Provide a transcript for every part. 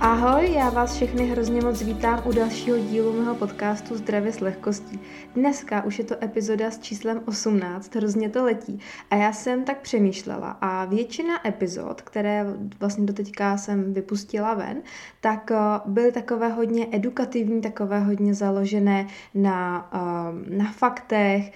Ahoj, já vás všechny hrozně moc vítám u dalšího dílu mého podcastu Zdravě s lehkostí. Dneska už je to epizoda s číslem 18, hrozně to letí. A já jsem tak přemýšlela a většina epizod, které vlastně doteďka jsem vypustila ven, tak eh, byly takové hodně edukativní, takové hodně založené na, eh, na faktech,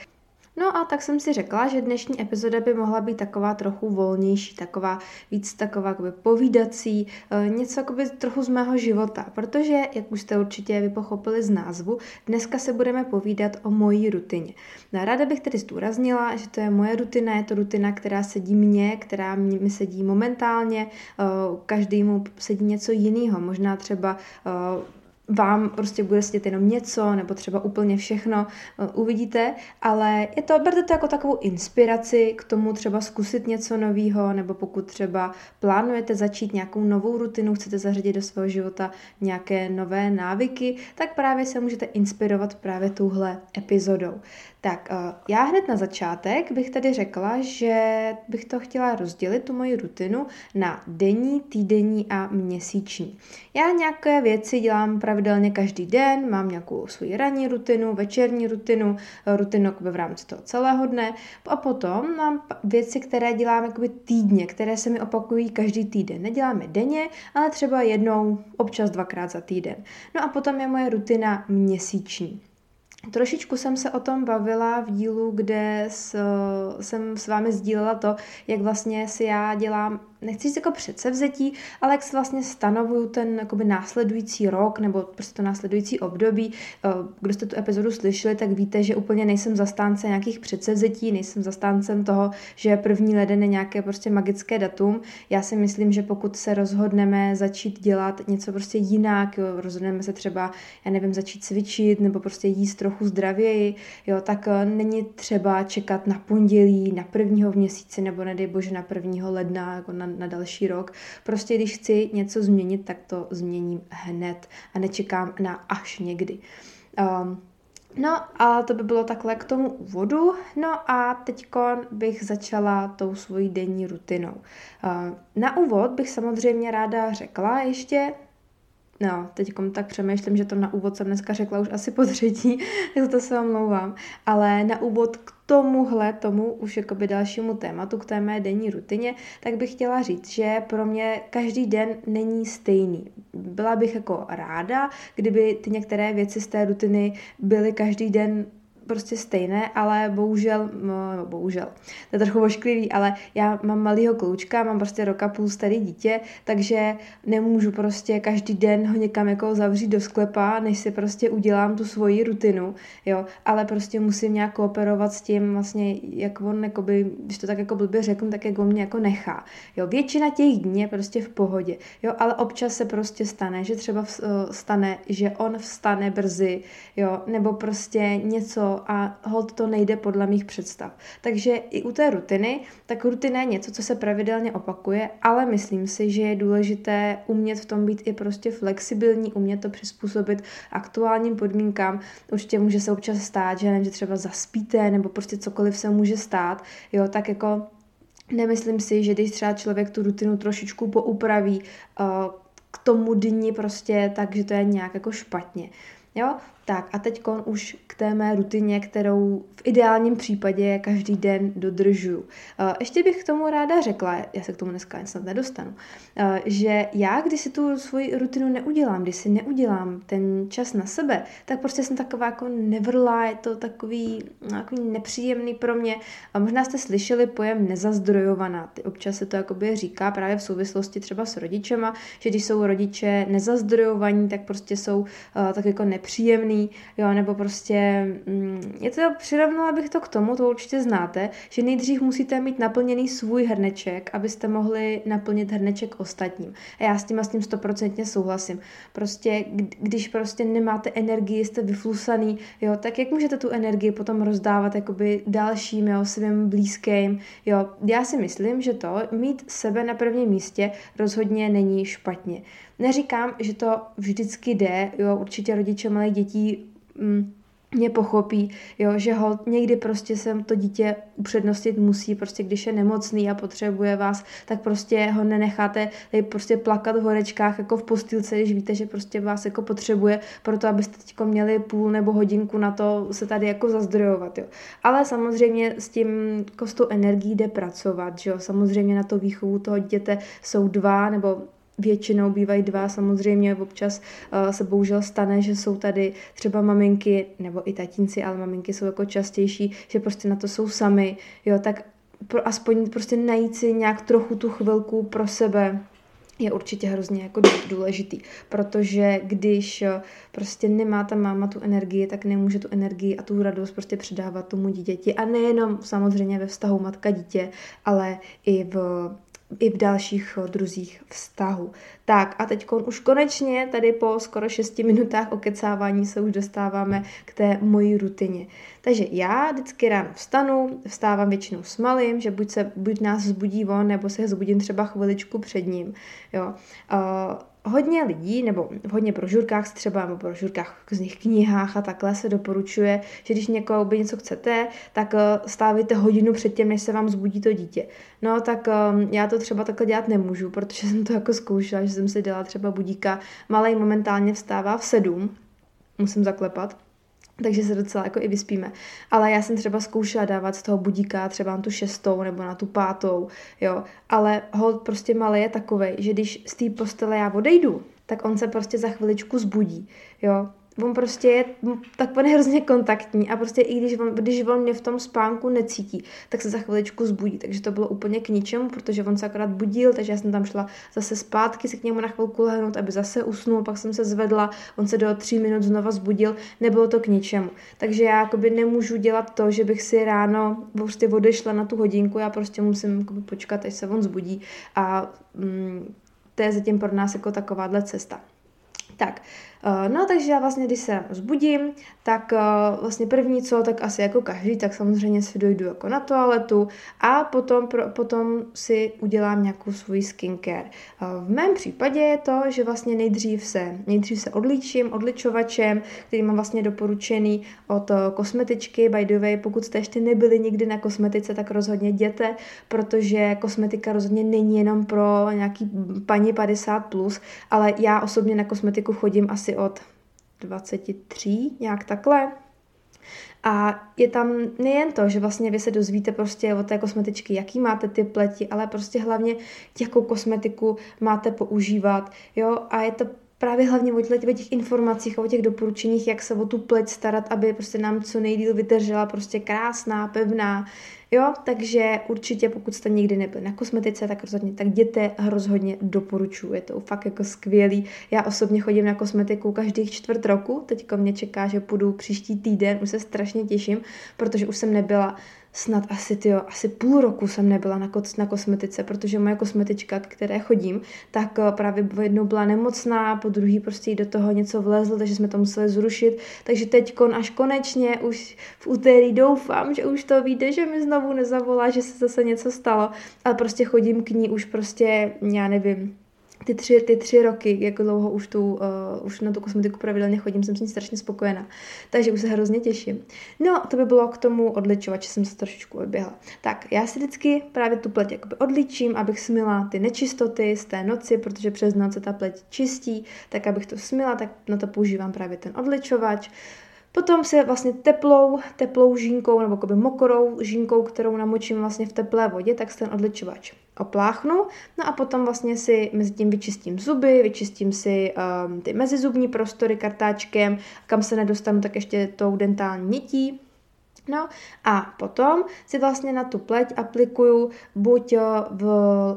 No a tak jsem si řekla, že dnešní epizoda by mohla být taková trochu volnější, taková víc taková jakoby povídací, eh, něco jakoby trochu z mého života, protože, jak už jste určitě vypochopili z názvu, dneska se budeme povídat o mojí rutině. No, ráda bych tedy zdůraznila, že to je moje rutina, je to rutina, která sedí mně, která mi sedí momentálně, eh, každému sedí něco jiného, možná třeba eh, vám prostě bude sedět jenom něco, nebo třeba úplně všechno, eh, uvidíte, ale je to, berte to jako takovou inspiraci k tomu třeba zkusit něco nového, nebo pokud třeba plánujete začít nějakou novou rutinu, chcete zařadit do svého života nějaké nové návyky, tak právě se můžete inspirovat právě touhle epizodou. Tak eh, já hned na začátek bych tady řekla, že bych to chtěla rozdělit, tu moji rutinu, na denní, týdenní a měsíční. Já nějaké věci dělám pravidelně každý den, mám nějakou svoji ranní rutinu, večerní rutinu, eh, rutinu v rámci toho celého dne a potom mám věci, které dělám jakoby týdně, které se mi opakují každý týden. Neděláme denně, ale třeba jednou, občas dvakrát za týden. No a potom je moje rutina měsíční. Trošičku jsem se o tom bavila v dílu, kde s, jsem s vámi sdílela to, jak vlastně si já dělám nechci říct jako předsevzetí, ale jak si vlastně stanovuju ten jakoby následující rok nebo prostě to následující období. Eh, kdo jste tu epizodu slyšeli, tak víte, že úplně nejsem zastánce nějakých předsevzetí, nejsem zastáncem toho, že první leden je nějaké prostě magické datum. Já si myslím, že pokud se rozhodneme začít dělat něco prostě jinak, jo, rozhodneme se třeba, já nevím, začít cvičit nebo prostě jíst trochu zdravěji, jo, tak eh, není třeba čekat na pondělí, na prvního v měsíci nebo nedej bože na prvního ledna, jako na na další rok. Prostě když chci něco změnit, tak to změním hned a nečekám na až někdy. Um, No a to by bylo takhle k tomu úvodu. No a teď bych začala tou svojí denní rutinou. Na úvod bych samozřejmě ráda řekla ještě, No, teď tak přemýšlím, že to na úvod jsem dneska řekla už asi po třetí, tak to se omlouvám. Ale na úvod k tomuhle, tomu už jakoby dalšímu tématu, k té mé denní rutině, tak bych chtěla říct, že pro mě každý den není stejný. Byla bych jako ráda, kdyby ty některé věci z té rutiny byly každý den prostě stejné, ale bohužel, no, bohužel, to je trochu ošklivý, ale já mám malýho kloučka, mám prostě roka půl starý dítě, takže nemůžu prostě každý den ho někam jako zavřít do sklepa, než si prostě udělám tu svoji rutinu, jo, ale prostě musím nějak kooperovat s tím vlastně, jak on, jakoby, když to tak jako blbě řeknu, tak jak on mě jako nechá, jo, většina těch dní je prostě v pohodě, jo, ale občas se prostě stane, že třeba stane, že on vstane brzy, jo, nebo prostě něco a hold to nejde podle mých představ. Takže i u té rutiny, tak rutina je něco, co se pravidelně opakuje, ale myslím si, že je důležité umět v tom být i prostě flexibilní, umět to přizpůsobit aktuálním podmínkám. Určitě může se občas stát, že, nevím, že třeba zaspíte nebo prostě cokoliv se může stát, jo, tak jako nemyslím si, že když třeba člověk tu rutinu trošičku poupraví uh, k tomu dni prostě, takže to je nějak jako špatně. Jo, tak a teď už k té mé rutině, kterou v ideálním případě každý den dodržuju. Eh, ještě bych k tomu ráda řekla, já se k tomu dneska snad nedostanu, eh, že já, když si tu svoji rutinu neudělám, když si neudělám ten čas na sebe, tak prostě jsem taková jako nevrlá, je to takový, takový nepříjemný pro mě. A možná jste slyšeli pojem nezazdrojovaná. Ty občas se to jakoby říká právě v souvislosti třeba s rodičema, že když jsou rodiče nezazdrojovaní, tak prostě jsou uh, tak jako nepříjemný naplněný, jo, nebo prostě, mm, je to, přirovnala bych to k tomu, to určitě znáte, že nejdřív musíte mít naplněný svůj hrneček, abyste mohli naplnit hrneček ostatním. A já s tím a s tím stoprocentně souhlasím. Prostě, když prostě nemáte energii, jste vyflusaný, jo, tak jak můžete tu energii potom rozdávat jakoby dalším, jo, svým blízkým, jo. Já si myslím, že to mít sebe na prvním místě rozhodně není špatně. Neříkám, že to vždycky jde, jo, určitě rodiče malých dětí mm, mě pochopí, jo, že ho někdy prostě sem to dítě upřednostit musí, prostě když je nemocný a potřebuje vás, tak prostě ho nenecháte prostě plakat v horečkách jako v postýlce, když víte, že prostě vás jako potřebuje, proto abyste teď měli půl nebo hodinku na to se tady jako zazdrojovat, jo. Ale samozřejmě s tím kostou energií jde pracovat, že jo, samozřejmě na to výchovu toho dítěte jsou dva nebo většinou bývají dva, samozřejmě občas uh, se bohužel stane, že jsou tady třeba maminky, nebo i tatínci, ale maminky jsou jako častější, že prostě na to jsou sami, jo, tak pro, aspoň prostě najít si nějak trochu tu chvilku pro sebe, je určitě hrozně jako důležitý, protože když eh, prostě nemá ta máma tu energii, tak nemůže tu energii a tu radost prostě předávat tomu dítěti. A nejenom samozřejmě ve vztahu matka-dítě, ale i v i v dalších eh, druzích vztahu. Tak a teď už konečně tady po skoro 6 minutách okecávání se už dostáváme k té mojí rutině. Takže já vždycky ráno vstanu, vstávám většinou s malým, že buď, se, buď nás zbudí on, nebo se zbudím třeba chviličku před ním. Jo. Uh, hodně lidí, nebo v hodně brožurkách třeba, nebo brožurkách z nich knihách a takhle se doporučuje, že když někoho by něco chcete, tak eh, stávajte hodinu před tím, než se vám zbudí to dítě. No tak um, já to třeba takhle dělat nemůžu, protože jsem to jako zkoušela, že jsem si dělala třeba budíka. Malej momentálně vstává v sedm, musím zaklepat, takže se docela jako i vyspíme. Ale já jsem třeba zkoušela dávat z toho budíka třeba na tu šestou nebo na tu pátou, jo. Ale hold prostě malý je takový, že když z té postele já odejdu, tak on se prostě za chviličku zbudí, jo on prostě je on je hrozně kontaktní a prostě i když on, když on mě v tom spánku necítí, tak se za chviličku zbudí. Takže to bylo úplně k ničemu, protože on se akorát budil, takže já jsem tam šla zase zpátky se k němu na chvilku lehnout, aby zase usnul, pak jsem se zvedla, on se do tří minut znova zbudil, nebylo to k ničemu. Takže já jakoby nemůžu dělat to, že bych si ráno prostě odešla na tu hodinku, já prostě musím počkat, až se on zbudí a mm, to je zatím pro nás jako takováhle cesta. Tak, no takže já vlastně, když se zbudím, tak eh, vlastně první co, tak asi jako každý, tak samozřejmě si dojdu jako na toaletu a potom, potom si udělám nějakou svůj skincare. Eh, v mém případě je to, že vlastně nejdřív se, nejdřív se odličím odličovačem, který mám vlastně doporučený od kosmetičky. By the way, pokud jste ještě nebyli nikdy na kosmetice, tak rozhodně jděte, protože kosmetika rozhodně není jenom pro nějaký paní 50+, plus, ale já osobně na kosmetiku chodím asi asi od 23, nějak takhle. A je tam nejen to, že vlastně vy se dozvíte prostě od té kosmetičky, jaký máte ty pleti, ale prostě hlavně jakou kosmetiku máte používat, jo, a je to právě hlavně o těch informacích a o těch doporučeních, jak se o tu pleť starat, aby prostě nám co nejdíl vydržela, prostě krásná, pevná, Jo, takže určitě pokud jste nikdy nebyli na kosmetice, tak rozhodně tak jděte, rozhodně doporučuji, je to fakt jako skvělý. Já osobně chodím na kosmetiku každých čtvrt roku, teďko mě čeká, že půjdu příští týden, už se strašně těším, protože už jsem nebyla snad asi, tyjo, asi půl roku jsem nebyla na, na kosmetice, protože moje kosmetička, k které chodím, tak eh, právě jednou byla nemocná, po druhý prostě do toho něco vlezlo, takže jsme to museli zrušit. Takže teď až konečně už v úterý doufám, že už to vyjde, že mi znovu nezavolá, že se zase něco stalo, ale prostě chodím k ní už prostě, já nevím, ty tři, ty tři roky, jak dlouho už, tu, uh, už na tu kosmetiku pravidelně chodím, jsem s ní strašně spokojená. Takže už se hrozně těším. No, to by bylo k tomu odličovat, že jsem se trošičku odběhla. Tak, já si vždycky právě tu pleť jakoby odličím, abych smila ty nečistoty z té noci, protože přes noc se ta pleť čistí, tak abych to smila, tak na to používám právě ten odličovač. Potom se vlastně teplou, teplou žínkou nebo jakoby mokrou žínkou, kterou namočím vlastně v teplé vodě, tak se ten odličovač opláchnu. No a potom vlastně si mezi tím vyčistím zuby, vyčistím si um, ty mezizubní prostory kartáčkem, kam se nedostanu, tak ještě tou dentální nití. No a potom si vlastně na tu pleť aplikuju buď eh, v,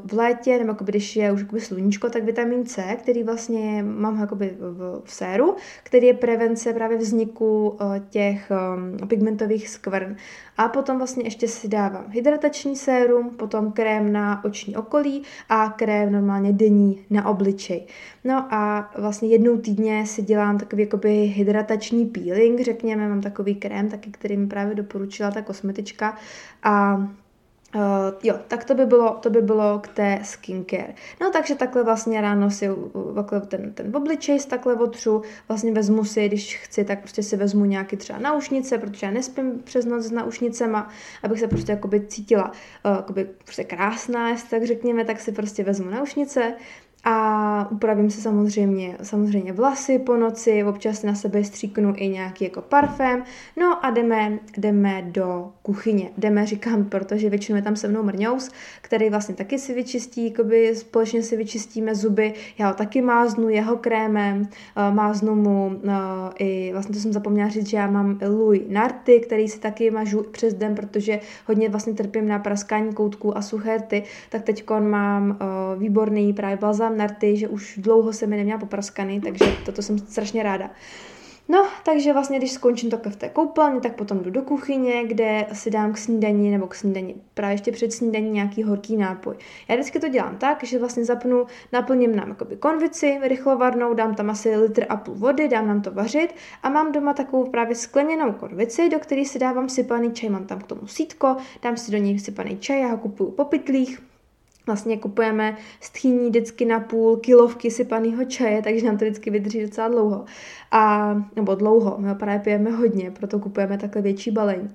v létě, nebo když je už jakoby sluníčko, tak vitamin C, který vlastně mám jakoby v, v séru, který je prevence právě vzniku eh, těch um, pigmentových skvrn. A potom vlastně ještě si dávám hydratační sérum, potom krém na oční okolí a krém normálně denní na obličej. No a vlastně jednou týdně si dělám takový jakoby hydratační peeling, řekněme, mám takový krém, taky, který mi právě doporučila ta kosmetička. A Uh, jo, tak to by, bylo, to by bylo k té skincare. No takže takhle vlastně ráno si takhle ten, ten obličej takhle otřu, vlastně vezmu si, když chci, tak prostě si vezmu nějaký třeba naušnice, protože já nespím přes noc s naušnicema, abych se prostě jakoby cítila uh, jakoby prostě krásná, tak řekněme, tak si prostě vezmu naušnice, a upravím se samozřejmě, samozřejmě vlasy po noci, občas na sebe stříknu i nějaký jako parfém, no a jdeme, jdeme do kuchyně. Jdeme, říkám, protože většinou je tam se mnou mrňous, který vlastně taky si vyčistí, jakoby společně si vyčistíme zuby, já ho taky máznu jeho krémem, eh, máznu mu eh, i, vlastně to jsem zapomněla říct, že já mám Louis Narty, který si taky mažu přes den, protože hodně vlastně trpím na praskání koutků a suché tak teď mám eh, výborný právě balzam na rty, že už dlouho se mi neměla popraskaný, takže toto jsem strašně ráda. No, takže vlastně, když skončím takhle v té koupelně, tak potom jdu do kuchyně, kde si dám k snídani nebo k snídani, právě ještě před snídaní nějaký horký nápoj. Já vždycky to dělám tak, že vlastně zapnu, naplním nám jakoby konvici rychlovarnou, dám tam asi litr a půl vody, dám nám to vařit a mám doma takovou právě skleněnou konvici, do které si dávám sypaný čaj, mám tam k tomu sítko, dám si do něj sypaný čaj, já ho kupuju po pytlích, Vlastně kupujeme stchýní vždycky na půl kilovky sypaného čaje, takže nám to vždycky vydrží docela dlouho. A, nebo dlouho, my ho právě pijeme hodně, proto kupujeme takhle větší balení.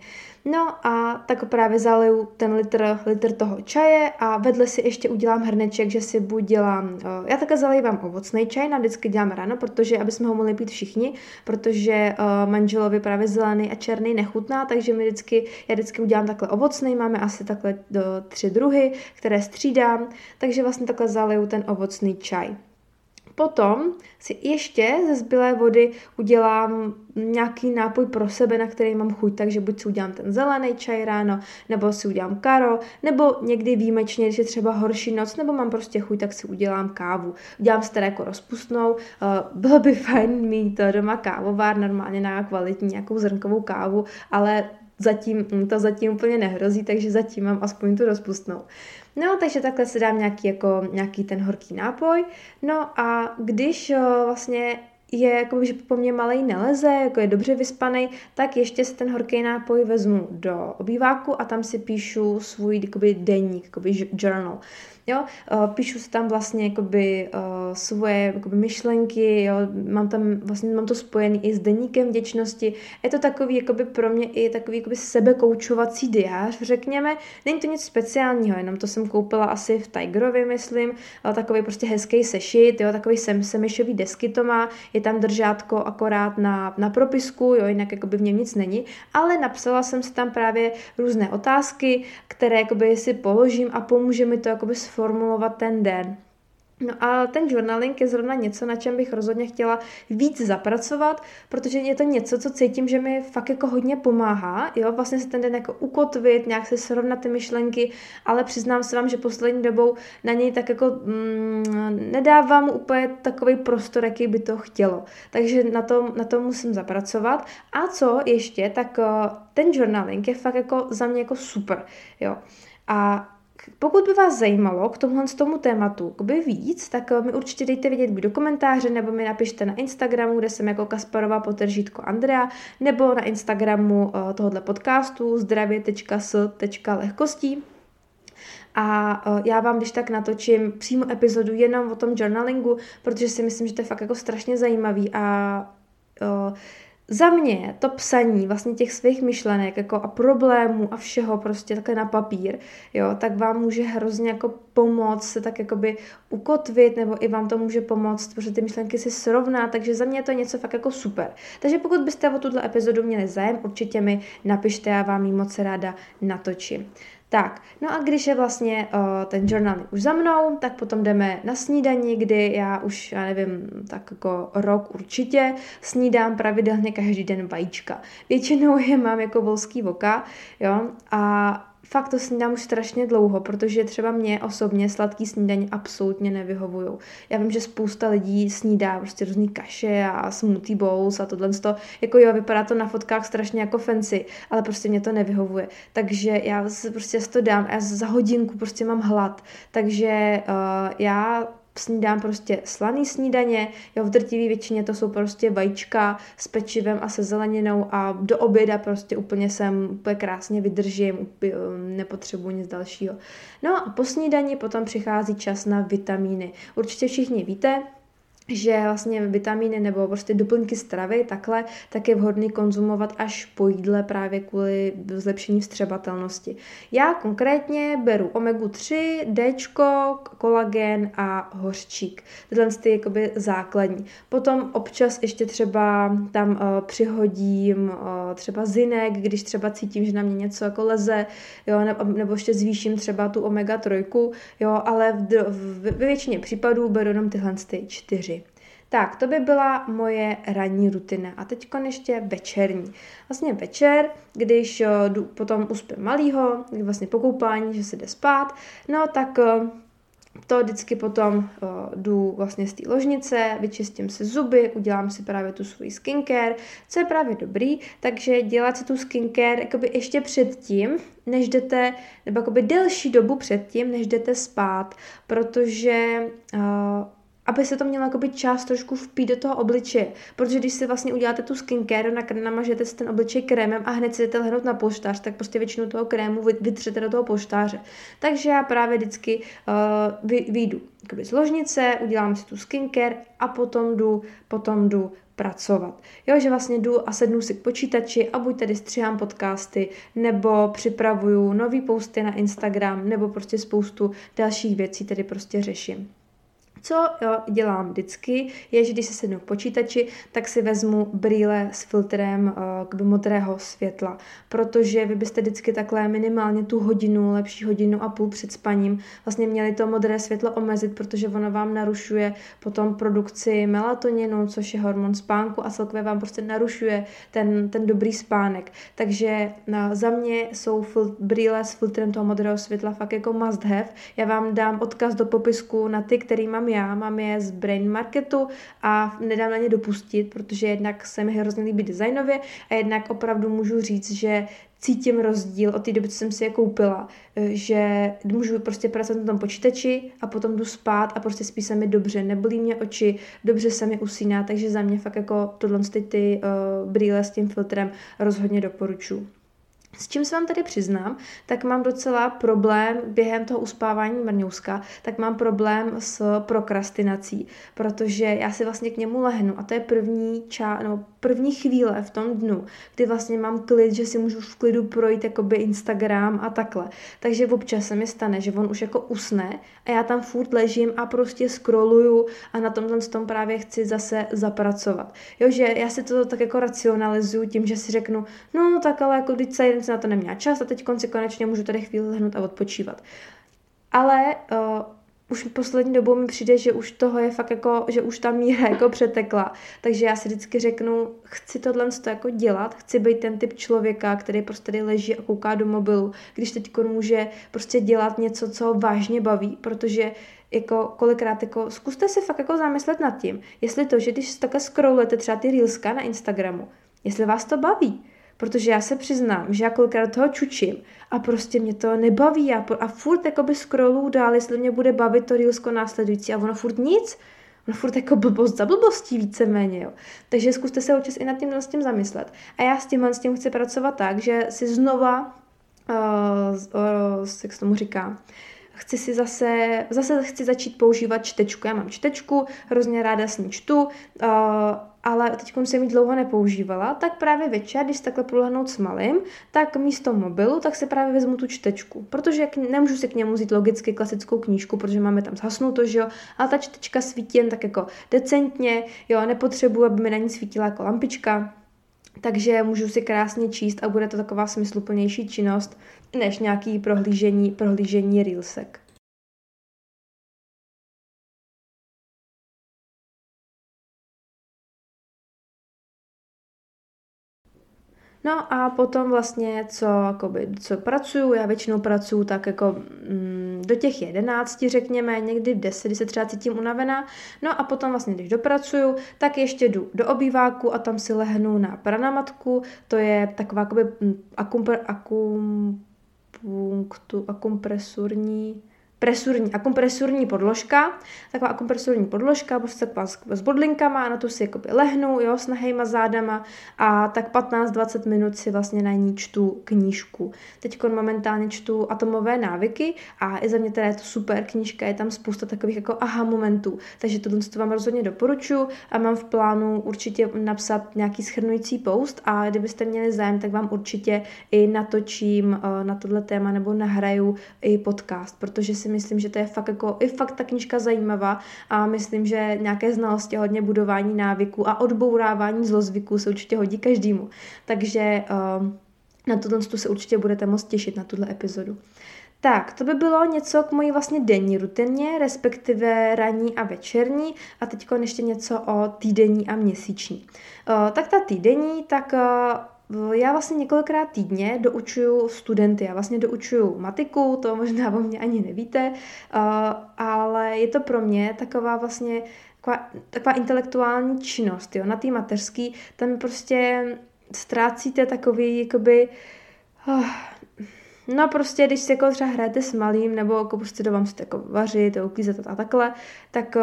No a tak právě zaliju ten litr, litr toho čaje a vedle si ještě udělám hrneček, že si buď dělám, já také zalívám ovocný čaj, na vždycky dělám ráno, protože aby jsme ho mohli pít všichni, protože uh, manželovi právě zelený a černý nechutná, takže mi vždycky, já vždycky udělám takhle ovocný, máme asi takhle do tři druhy, které střídám, takže vlastně takhle zaliju ten ovocný čaj. Potom si ještě ze zbylé vody udělám nějaký nápoj pro sebe, na který mám chuť, takže buď si udělám ten zelený čaj ráno, nebo si udělám karo, nebo někdy výjimečně, když je třeba horší noc, nebo mám prostě chuť, tak si udělám kávu. Udělám si teda jako rozpustnou, uh, bylo by fajn mít doma kávovár, normálně na kvalitní nějakou zrnkovou kávu, ale zatím, to zatím úplně nehrozí, takže zatím mám aspoň tu rozpustnou. No, takže takhle si dám nějaký, jako, nějaký ten horký nápoj. No a když vlastně je, jako, že po mně malej neleze, jako je dobře vyspaný, tak ještě si ten horký nápoj vezmu do obýváku a tam si píšu svůj jakoby, denník, jakoby journal. Jo? Uh, píšu si tam vlastně jakoby, uh, svoje jakoby, myšlenky, jo? Mám tam vlastně mám to spojený i s deníkem vděčnosti. Je to takový jakoby, pro mě i takový jakoby, sebekoučovací diář, řekněme. Není to nic speciálního, jenom to jsem koupila asi v Tigerovi, myslím. Uh, takový prostě hezký sešit, jo? takový sem, semišový desky to má. Je tam držátko akorát na, na propisku, jo? jinak jakoby v něm nic není. Ale napsala jsem si tam právě různé otázky, které jakoby, si položím a pomůže mi to jakoby sformulovat ten den. No a ten journaling je zrovna něco, na čem bych rozhodně chtěla víc zapracovat, protože je to něco, co cítím, že mi fakt jako hodně pomáhá, jo, vlastně se ten den jako ukotvit, nějak se srovnat ty myšlenky, ale přiznám se vám, že poslední dobou na něj tak jako mm, nedávám úplně takový prostor, jaký by to chtělo. Takže na to, na to musím zapracovat. A co ještě, tak uh, ten journaling je fakt jako za mě jako super, jo. A pokud by vás zajímalo k tomuhle z tomu tématu by víc, tak eh, mi určitě dejte vědět buď do komentáře, nebo mi napište na Instagramu, kde jsem jako Kasparová potržítko Andrea, nebo na Instagramu uh, tohohle podcastu zdravě.s.lehkostí. A uh, já vám když tak natočím přímo epizodu jenom o tom journalingu, protože si myslím, že to je fakt jako strašně zajímavý a uh, za mě to psaní vlastně těch svých myšlenek jako a problémů a všeho prostě takhle na papír, jo, tak vám může hrozně jako pomoct se tak jakoby ukotvit, nebo i vám to může pomoct, protože ty myšlenky si srovná, takže za mě je to něco fakt jako super. Takže pokud byste o tuto epizodu měli zájem, určitě mi napište, já vám ji moc ráda natočím. Tak, no a když je vlastně uh, ten journal už za mnou, tak potom jdeme na snídani, kdy já už, já nevím, tak jako rok určitě snídám pravidelně každý den vajíčka. Většinou je mám jako volský voka, jo, a fakt to snídám už strašně dlouho, protože třeba mě osobně sladký snídaně absolutně nevyhovují. Já vím, že spousta lidí snídá prostě různý kaše a smoothie bowls a tohle. To, jako jo, vypadá to na fotkách strašně jako fancy, ale prostě mě to nevyhovuje. Takže já prostě to dám a já za hodinku prostě mám hlad. Takže uh, já snídám prostě slaný snídaně, jo, v drtivé většině to jsou prostě vajíčka s pečivem a se zeleninou a do oběda prostě úplně jsem úplně krásně vydržím, úplně, nepotřebuji nic dalšího. No a po snídani potom přichází čas na vitamíny. Určitě všichni víte, že vlastně vitamíny nebo prostě doplňky stravy takhle, tak je vhodný konzumovat až po jídle právě kvůli zlepšení vstřebatelnosti. Já konkrétně beru omegu 3, D, kolagen a hořčík. Tyhle ty jakoby základní. Potom občas ještě třeba tam uh, přihodím uh, třeba zinek, když třeba cítím, že na mě něco jako leze, jo, nebo, nebo ještě zvýším třeba tu omega 3, jo, ale v, většině případů beru jenom tyhle ty čtyři. Tak, to by byla moje ranní rutina. A teď ještě večerní. Vlastně večer, když jdu potom uspím malýho, vlastně po koupání, že se jde spát, no tak to vždycky potom uh, jdu vlastně z té ložnice, vyčistím si zuby, udělám si právě tu svůj skincare, co je právě dobrý, takže dělat si tu skincare jakoby ještě předtím, než jdete, nebo jakoby delší dobu předtím, než jdete spát, protože uh, aby se to mělo jakoby čas trošku vpít do toho obličeje. Protože když si vlastně uděláte tu skincare, na, namažete si ten obličej krémem a hned si jdete lehnout na polštář, tak prostě většinu toho krému vytřete do toho polštáře. Takže já právě vždycky uh, vy, vyjdu z ložnice, udělám si tu skincare a potom jdu, potom jdu pracovat. Jo, že vlastně jdu a sednu si k počítači a buď tedy stříhám podcasty, nebo připravuju nový posty na Instagram, nebo prostě spoustu dalších věcí tedy prostě řeším. Co jo, dělám vždycky, je, že když se sednu k počítači, tak si vezmu brýle s filtrem uh, modrého světla, protože vy byste vždycky takhle minimálně tu hodinu, lepší hodinu a půl před spaním vlastně měli to modré světlo omezit, protože ono vám narušuje potom produkci melatoninu, což je hormon spánku a celkově vám prostě narušuje ten, ten dobrý spánek. Takže na, za mě jsou fil, brýle s filtrem toho modrého světla fakt jako must have. Já vám dám odkaz do popisku na ty, který mám já, mám je z Brain Marketu a nedám na ně dopustit, protože jednak se mi hrozně líbí designově a jednak opravdu můžu říct, že cítím rozdíl od té doby, co jsem si je koupila, eh, že můžu prostě pracovat na tom počítači a potom jdu spát a prostě spí se mi dobře, nebolí mě oči, dobře se mi usíná, takže za mě fakt jako tohle ty, ty uh, brýle s tím filtrem rozhodně doporučuji. S čím se vám tady přiznám, tak mám docela problém během toho uspávání mrňouska, tak mám problém s prokrastinací, protože já si vlastně k němu lehnu a to je první, ča, no, první chvíle v tom dnu, kdy vlastně mám klid, že si můžu v klidu projít jakoby Instagram a takhle. Takže občas se mi stane, že on už jako usne a já tam furt ležím a prostě scrolluju a na tomhle tom právě chci zase zapracovat. Jo, že já si to tak jako racionalizuju tím, že si řeknu, no tak ale jako když celý den na to neměla čas a teď konci konečně můžu tady chvíli lehnout a odpočívat. Ale uh, už poslední dobou mi přijde, že už toho je fakt jako, že už ta míra jako přetekla. Takže já si vždycky řeknu, chci tohle jako dělat, chci být ten typ člověka, který prostě tady leží a kouká do mobilu, když teď může prostě dělat něco, co ho vážně baví, protože jako kolikrát jako zkuste si fakt jako zamyslet nad tím, jestli to, že když takhle scrollujete třeba ty reelska na Instagramu, jestli vás to baví, Protože já se přiznám, že já kolikrát toho čučím a prostě mě to nebaví a, a furt jakoby scrollu dál, jestli mě bude bavit to reelsko následující a ono furt nic. Ono furt jako blbost za blbostí víceméně, jo. Takže zkuste se občas i nad tím, nad tím zamyslet. A já s tím, s tím chci pracovat tak, že si znova, uh, uh, jak se tomu říká, chci si zase, zase chci začít používat čtečku. Já mám čtečku, hrozně ráda s ní čtu, uh, ale teď jsem ji dlouho nepoužívala, tak právě večer, když takhle půjdu s malým, tak místo mobilu, tak si právě vezmu tu čtečku, protože nemůžu si k němu vzít logicky klasickou knížku, protože máme tam zhasnuto, že jo, ale ta čtečka svítí jen tak jako decentně, jo, nepotřebuji, aby mi na ní svítila jako lampička, takže můžu si krásně číst a bude to taková smysluplnější činnost, než nějaký prohlížení, prohlížení reelsek. No a potom vlastně, co, jakoby, co pracuju, já většinou pracuju tak jako mm, do těch jedenácti, řekněme, někdy v deset, když se třeba cítím unavená. No a potom vlastně, když dopracuju, tak ještě jdu do obýváku a tam si lehnu na pranamatku, to je taková jakoby mm, akumpre, akum, punktu, akumpresurní presurní, akompresurní podložka, taková akompresurní podložka, prostě taková s bodlinkama a na tu si jakoby lehnu, jo, s nahejma zádama a tak 15-20 minut si vlastně na ní čtu knížku. Teď momentálně čtu Atomové návyky a i za mě teda je to super knížka, je tam spousta takových jako aha momentů, takže tohle to vám rozhodně doporučuji a mám v plánu určitě napsat nějaký schrnující post a kdybyste měli zájem, tak vám určitě i natočím eh, na tohle téma nebo nahraju i podcast, protože si myslím, že to je fakt jako i fakt ta knížka zajímavá a myslím, že nějaké znalosti hodně budování návyků a odbourávání zlozvyků se určitě hodí každému. Takže uh, na tohle se určitě budete moc těšit na tuhle epizodu. Tak, to by bylo něco k mojí vlastně denní rutině, respektive ranní a večerní a teď ještě něco o týdenní a měsíční. Uh, tak ta týdenní, tak uh, já vlastně několikrát týdně doučuju studenty, já vlastně doučuju matiku, to možná o mě ani nevíte, uh, ale je to pro mě taková vlastně taková, taková intelektuální činnost, jo, na té mateřský, tam prostě ztrácíte takový, jakoby, uh, No prostě, když si jako třeba hrajete s malým, nebo jako prostě do vám si jako vařit, uklízet a takhle, tak uh,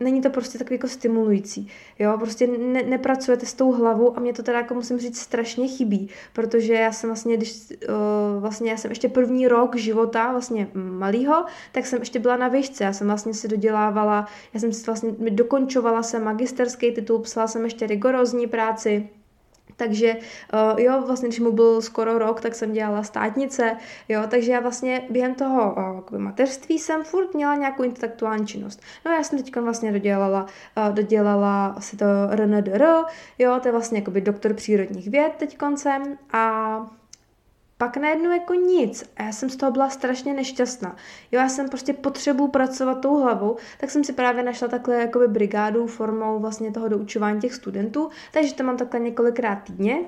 není to prostě takový jako stimulující. Jo, prostě ne, nepracujete s tou hlavou a mě to teda jako musím říct strašně chybí, protože já jsem vlastně, když uh, vlastně já jsem ještě první rok života vlastně malýho, tak jsem ještě byla na výšce, já jsem vlastně si dodělávala, já jsem si vlastně dokončovala jsem magisterský titul, psala jsem ještě rigorózní práci, takže uh, jo, vlastně, když mu byl skoro rok, tak jsem dělala státnice, jo, takže já vlastně během toho uh, mateřství jsem furt měla nějakou intelektuální činnost. No já jsem teď vlastně dodělala, uh, dodělala asi to RNDR, jo, to je vlastně jakoby doktor přírodních věd teď koncem a pak najednou jako nic. A já jsem z toho byla strašně nešťastná. Jo, já jsem prostě potřebu pracovat tou hlavou, tak jsem si právě našla takhle jakoby brigádu formou vlastně toho doučování těch studentů, takže to mám takhle několikrát týdně.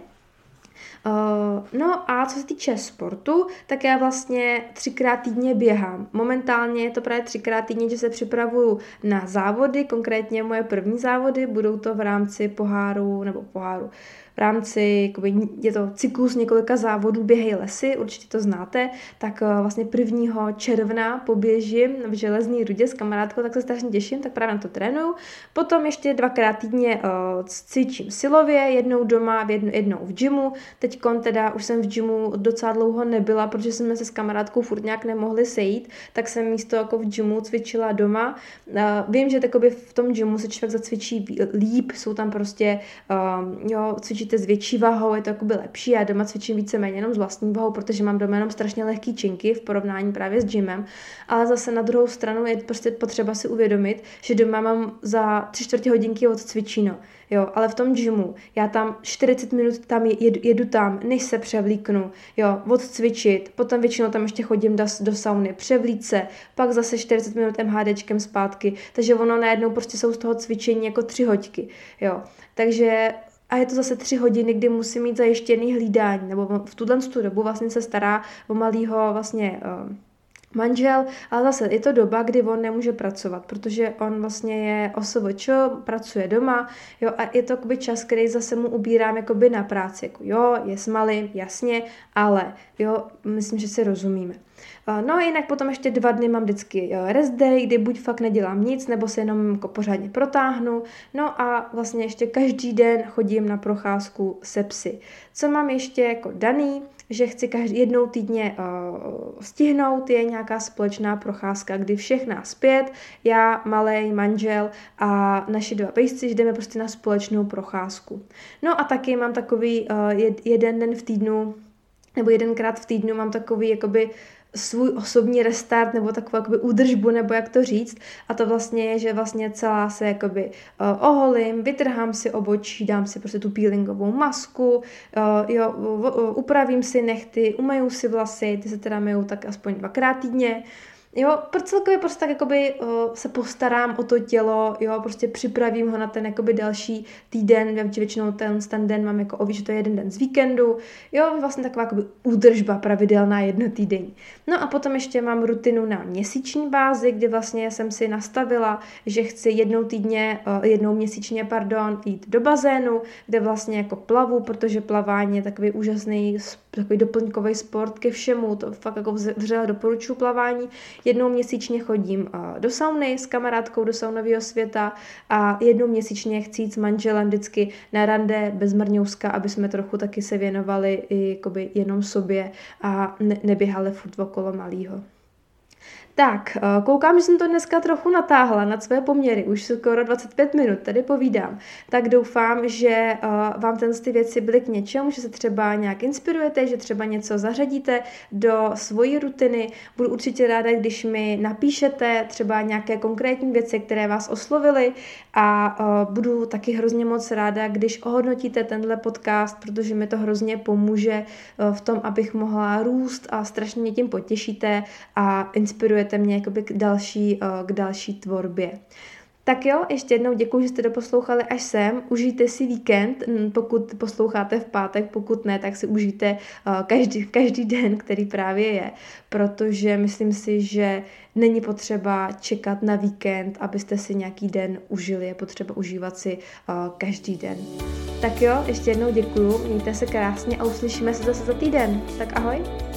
Uh, no a co se týče sportu, tak já vlastně třikrát týdně běhám. Momentálně je to právě třikrát týdně, že se připravuju na závody, konkrétně moje první závody, budou to v rámci poháru, nebo poháru, v rámci, jakoby, je to cyklus několika závodů Běhej lesy, určitě to znáte, tak uh, vlastně 1. června poběžím v Železný rudě s kamarádkou, tak se strašně těším, tak právě na to trénuju. Potom ještě dvakrát týdně uh, cvičím silově, jednou doma, jednou, jednou v gymu. Teď teda už jsem v gymu docela dlouho nebyla, protože jsme se s kamarádkou furt nějak nemohli sejít, tak jsem místo jako v gymu cvičila doma. Uh, vím, že takoby v tom gymu se člověk zacvičí líp, jsou tam prostě, uh, jo, cvičí cvičíte s větší váhou, je to jakoby lepší. Já doma cvičím víceméně jenom s vlastní váhou, protože mám doma jenom strašně lehký činky v porovnání právě s gymem. Ale zase na druhou stranu je prostě potřeba si uvědomit, že doma mám za tři čtvrtě hodinky od cvičíno. Jo, ale v tom gymu, já tam 40 minut tam jedu, jedu tam, než se převlíknu, jo, odcvičit, potom většinou tam ještě chodím do, do sauny, převlít se, pak zase 40 minut MHDčkem zpátky, takže ono najednou prostě jsou z toho cvičení jako tři hoďky, jo. Takže a je to zase tři hodiny, kdy musí mít zajištěný hlídání, nebo v tuhle dobu vlastně se stará o malýho vlastně uh, manžel, ale zase je to doba, kdy on nemůže pracovat, protože on vlastně je OSVČ, pracuje doma, jo, a je to jakoby čas, který zase mu ubírám jakoby na práci, jako jo, je s malým, jasně, ale jo, myslím, že si rozumíme. No a jinak potom ještě dva dny mám vždycky rest day, kdy buď fakt nedělám nic, nebo se jenom jako pořádně protáhnu. No a vlastně ještě každý den chodím na procházku se psy. Co mám ještě jako daný, že chci každý, jednou týdně uh, stihnout, je nějaká společná procházka, kdy všech nás pět, já, malý manžel a naši dva pejsci, že jdeme prostě na společnou procházku. No a taky mám takový uh, jed, jeden den v týdnu, nebo jedenkrát v týdnu mám takový jakoby svůj osobní restart nebo takovou jakoby údržbu, nebo jak to říct. A to vlastně je, že vlastně celá se jakoby uh, oholím, vytrhám si obočí, dám si prostě tu peelingovou masku, uh, jo, uh, upravím si nechty, umeju si vlasy, ty se teda myjou tak aspoň dvakrát týdně, Jo, celkově prostě tak jakoby uh, se postarám o to tělo, jo, prostě připravím ho na ten jakoby další týden, vím, že většinou ten, ten den mám jako oví, že to je jeden den z víkendu, jo, vlastně taková jakoby údržba pravidelná jednotýdenní. No a potom ještě mám rutinu na měsíční bázi, kdy vlastně jsem si nastavila, že chci jednou týdně, uh, jednou měsíčně, pardon, jít do bazénu, kde vlastně jako plavu, protože plavání je takový úžasný takový doplňkový sport ke všemu, to fakt jako vřele doporučuji plavání. Jednou měsíčně chodím uh, do sauny s kamarádkou do saunového světa a jednou měsíčně chci jít s manželem vždycky na rande bez mrňouska, aby jsme trochu taky se věnovali i jenom sobě a ne- neběhali furt okolo malýho. Tak, eh, koukám, že jsem to dneska trochu natáhla nad své poměry, už skoro 25 minut tady povídám. Tak doufám, že eh, vám ten ty věci byly k něčemu, že se třeba nějak inspirujete, že třeba něco zařadíte do svojí rutiny. Budu určitě ráda, když mi napíšete třeba nějaké konkrétní věci, které vás oslovily a uh, budu taky hrozně moc ráda, když ohodnotíte tenhle podcast, protože mi to hrozně pomůže v tom, abych mohla růst a strašně mě tím potěšíte a inspirujete mě jakoby k další, uh, k další tvorbě. Tak jo, ještě jednou děkuji, že jste doposlouchali až sem. Užijte si víkend, pokud posloucháte v pátek, pokud ne, tak si užijte uh, každý, každý den, který právě je, protože myslím si, že není potřeba čekat na víkend, abyste si nějaký den užili, je potřeba užívat si uh, každý den. Tak jo, ještě jednou děkuji, mějte se krásně a uslyšíme se zase za týden. Tak ahoj!